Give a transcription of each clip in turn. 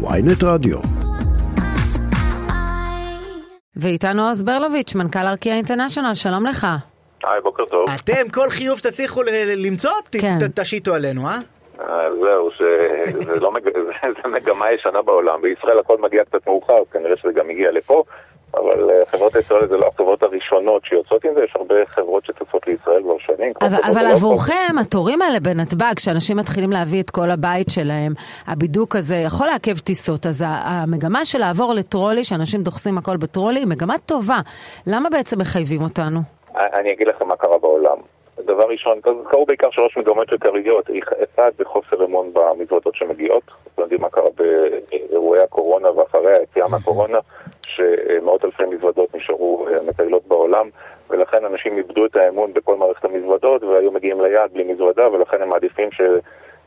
ויינט רדיו. ואיתנו עוז ברלוביץ', מנכ"ל ארקיע אינטרנשיונל, שלום לך. היי, בוקר טוב. אתם, כל חיוב שתצליחו למצוא, כן. תשיתו עלינו, אה? אה, זהו, לא מג... זה- זה מגמה ישנה בעולם. בישראל הכל מגיע קצת מאוחר, כנראה שזה גם הגיע לפה, אבל אה, חברות הישראל זה לא החברות הראשונות שיוצאות עם זה, יש הרבה חברות שטסות לישראל כבר שנים. אבל, אבל. עבורכם, התורים האלה בנתב"ג, שאנשים מתחילים להביא את כל הבית שלהם, הבידוק הזה יכול לעכב טיסות, אז המגמה של לעבור לטרולי, שאנשים דוחסים הכל בטרולי, היא מגמה טובה. למה בעצם מחייבים אותנו? אני אגיד לכם מה קרה בעולם. דבר ראשון, קרו בעיקר שלוש מגמות עיקריות. אחד, זה חוסר אמון במזוודות שמגיעות. אתם יודעים מה קרה באירועי הקורונה ואחרי היציאה מהקורונה, שמאות אלפי מזוודות נשארו אה, מטיילות בעולם, ולכן אנשים איבדו את מערכת המזוודות והיו מגיעים ליעד בלי מזוודה, ולכן הם מעדיפים ש...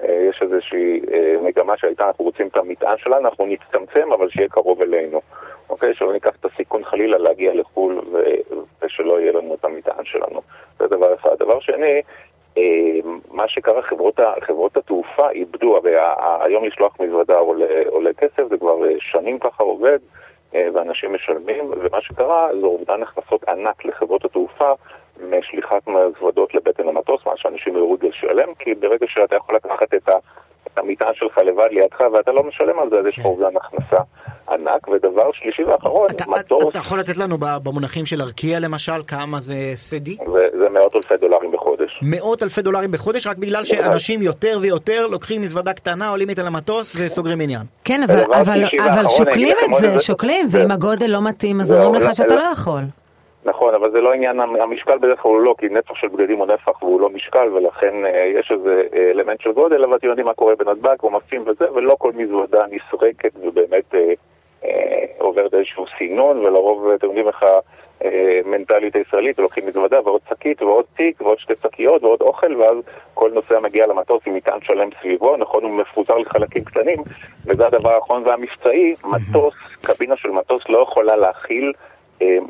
אה, איזושהי אה, מגמה שהייתה, אנחנו רוצים את המטען שלנו, אנחנו נצטמצם, אבל שיהיה קרוב אלינו. אוקיי? שלא ניקח את הסיכון חלילה להגיע לחו"ל ו... ושלא יהיה לנו את המטען שלנו. זה דבר אחד. דבר שני, אה, מה שקרה, חברות, ה... חברות התעופה איבדו, הרי היום לשלוח מזוודה עולה, עולה כסף, זה כבר שנים ככה עובד, ואנשים משלמים, ומה שקרה זה אובדן הכנסות ענק לחברות התעופה משליחת מזוודות לבטן המטוס, מה שאנשים יורידו לשלם, כי ברגע שאתה יכול לקחת את ה... את המטען שלך לבד לידך ואתה לא משלם על זה, אז יש לך אובדן הכנסה ענק. ודבר שלישי ואחרון, אתה- מטוס, אתה יכול לתת לנו ב- במונחים של ארקיע למשל, כמה זה הפסדי? זה, זה מאות אלפי דולרים בחודש. מאות אלפי דולרים בחודש, רק בגלל שאנשים יותר ויותר לוקחים מזוודה קטנה, עולים איתה למטוס וסוגרים עניין. כן, אבל, אבל, אבל שוקלים את זה, שוקלים, זה- ואם הגודל לא מתאים, אז אומרים לך לא- שאתה לא- לא יכול. נכון, אבל זה לא עניין, המשקל בדרך כלל הוא לא, כי נפח של בגדים הוא נפח והוא לא משקל, ולכן אה, יש איזה אה, אלמנט של גודל, אבל אתם יודעים מה קורה בנתב"ג, עומסים וזה, ולא כל מזוודה נסרקת ובאמת אה, אה, עוברת איזשהו סינון, ולרוב, אתם יודעים איך המנטליות הישראלית, לוקחים מזוודה ועוד שקית ועוד תיק ועוד שתי שקיות ועוד אוכל, ואז כל נוסע מגיע למטוס עם מטען שלם סביבו, נכון, הוא מפוזר לחלקים קטנים, וזה הדבר האחרון והמבצעי, מטוס, קבינה של מטוס לא יכולה להכיל אה,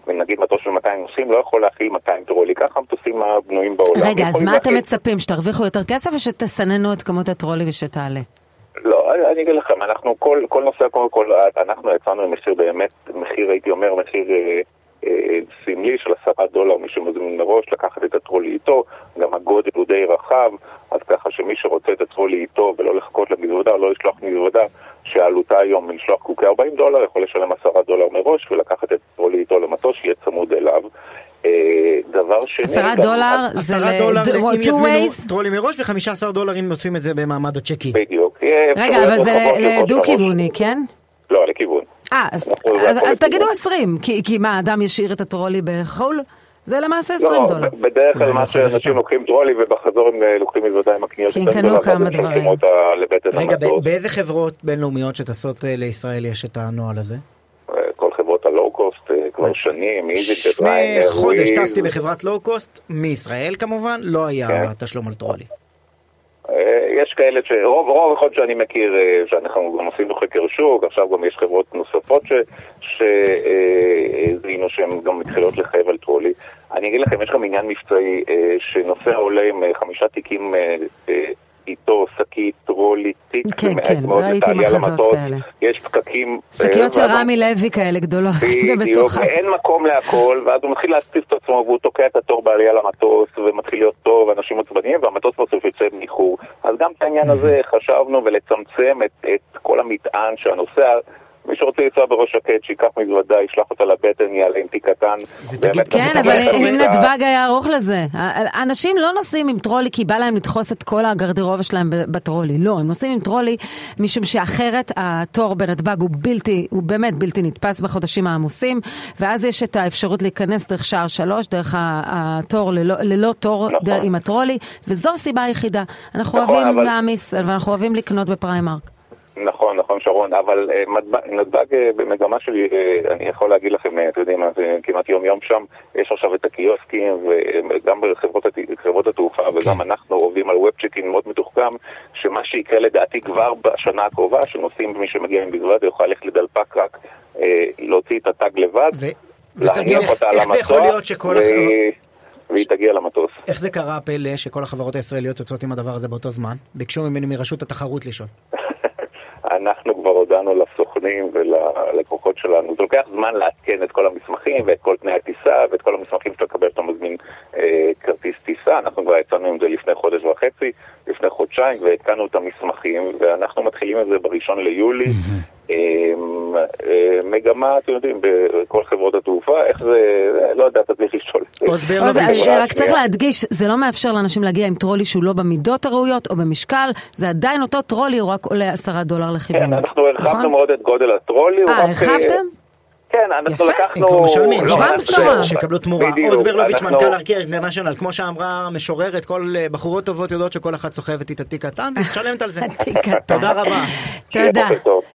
נגיד מטוס של 200 נוסעים לא יכול להכיל 200 טרולי, ככה המטוסים הבנויים בעולם. רגע, אז מה אתם להכיל- מצפים, שתרוויחו יותר כסף או שתסננו את כמות הטרולי ושתעלה? לא, אני- אגיד לכם, אנחנו כל, כל נושא, קודם כל, אנחנו יצאנו עם מחיר באמת, מחיר הייתי אומר, מחיר אה, אה, סמלי של עשרה דולר, מי שמזמין מראש, לקחת את הטרולי איתו, גם הגודל הוא די רחב, אז ככה שמי שרוצה את הטרולי איתו ולא לחכות למזוודה, או לא לשלוח מזוודה, שעלותה היום לשלוח קוקי 40 דולר, יכול לשלם עשרה דולר מראש ולקחת את הטרולי איתו למטוס, שיהיה צמוד אליו. אה, דבר שני... עשרה גם- דולר זה עשרה ל- דולר ד- אם two יזמינו ways? טרולי מראש, ו-15 דולר אם עושים את זה במעמד הצ'קי. בדיוק. רגע, אבל זה. לדו-כיווני, כן? לא, לכיוון. אה, אז- תגידו לכיוון. 20, כי כי מה, אדם ישאיר את הטרולי בחו"ל? זה למעשה 20 לא, דולר. ב- בדרך כלל לא, מה לא שאנשים. לוקחים טרולי ובחזור הם אה, לוקחים מזוודה עם הקניות כי הם יותר קנו כמה דברים. רגע. באיזה חברות בינלאומיות שטסות אה, לישראל יש את הנוהל הזה? אה, כל חברות הלואו-קוסט כבר שנים, אני לפני חודש טסתי בחברת לואו-קוסט, מישראל כמובן, לא היה כן. תשלום על טרולי. יש כאלה שרוב רוב יכול שאני מכיר, שאנחנו גם עשינו חקר שוק, עכשיו גם יש חברות נוספות שהזינו שהן גם מתחילות לחייב על. אני אגיד לכם, יש גם עניין מבצעי אה, שנוסע עולה עם אה, חמישה תיקים אה, אה, איתו, שקית, טרולי, תיק, כן, כן, מאוד ראיתי מחזות. כאלה. יש פקקים. אה, שקיות של רמי לוי כאלה גדולות בדיוק, בתוכה. ואין מקום להכל, ואז הוא מתחיל להציף את עצמו והוא תוקע את התור בעלייה למטוס, ומתחיל להיות טוב, אנשים עצבניים, והמטוס בסוף יוצא באיחור. אז גם את העניין הזה חשבנו ולצמצם את, את כל המטען שהנוסע, מי שרוצה לנסוע בראש שקט, שייקח מזוודה, ישלח אותה לבטן, יעלה עם תיק קטן. כן, אבל אם נתב"ג היה ערוך לזה. אנשים לא נוסעים עם טרולי כי בא להם לדחוס את כל הגרדירובה שלהם בטרולי. לא, הם נוסעים עם טרולי משום שאחרת התור בנתב"ג הוא בלתי, הוא באמת בלתי נתפס בחודשים העמוסים, ואז יש את האפשרות להיכנס דרך שער שלוש, דרך התור ללא, ללא תור נכון. עם הטרולי, וזו הסיבה היחידה. אנחנו נכון, אוהבים אבל- להעמיס, ואנחנו אוהבים לקנות בפריימרק. נכון, נכון שרון, אבל אה, נתב"ג- נתב"ג אה, במגמה שלי, אה, אני יכול להגיד לכם, אתם יודעים זה כמעט יום יום שם, יש עכשיו את הקיוסקים, וגם בחברות הת- חברות התעופה, וגם אנחנו עובדים על ווב צ'קין מאוד מתוחכם, שמה שיקרה לדעתי כבר בשנה הקרובה, שנוסעים, מי שמגיע עם בזווד יוכל ללכת לדלפק רק להוציא את התג לבד, ותגיד להניח איך אותה על איך זה יכול המסוע, להיות שכל ו- החברות... והיא תגיע למטוס. איך זה קרה הפלא שכל החברות הישראליות יוצאות עם הדבר הזה באותו זמן? ביקשו ממני מרשות התחרות לשאול. אנחנו כבר הודענו לסוכנים וללקוחות שלנו, זה לוקח זמן לעדכן את כל המסמכים ואת כל תנאי הטיסה ואת כל המסמכים שאתה מקבל כשאתה מזמין אה, כרטיס טיסה, אנחנו כבר יצאנו עם זה לפני חודש וחצי, לפני חודשיים ועדכנו את המסמכים ואנחנו מתחילים את זה בראשון ליולי. אמ, אה, מגמה, אתם יודעים, בכל חברות התעופה, איך זה, לא יודע, אתה צריך לשאול. רק צריך להדגיש, זה לא מאפשר לאנשים להגיע עם טרולי שהוא לא במידות הראויות או במשקל, זה עדיין אותו טרולי, הוא רק עולה עשרה דולר לכיוון. כן, אנחנו הרחבנו נכון? מאוד את גודל הטרולי. אה, הרחבתם? כן, אנחנו לקחנו... הם כבר משלמים, לא, לא, שיקבלו תמורה. עוז ברלוביץ', מנכ"ל ארקיע אינטרנשיונל, כמו שאמרה משוררת, כל אה, בחורות טובות יודעות שכל אחת סוחבת איתה תיק קטן, ומשלמת על זה. תיק קטן. תודה רבה. תודה.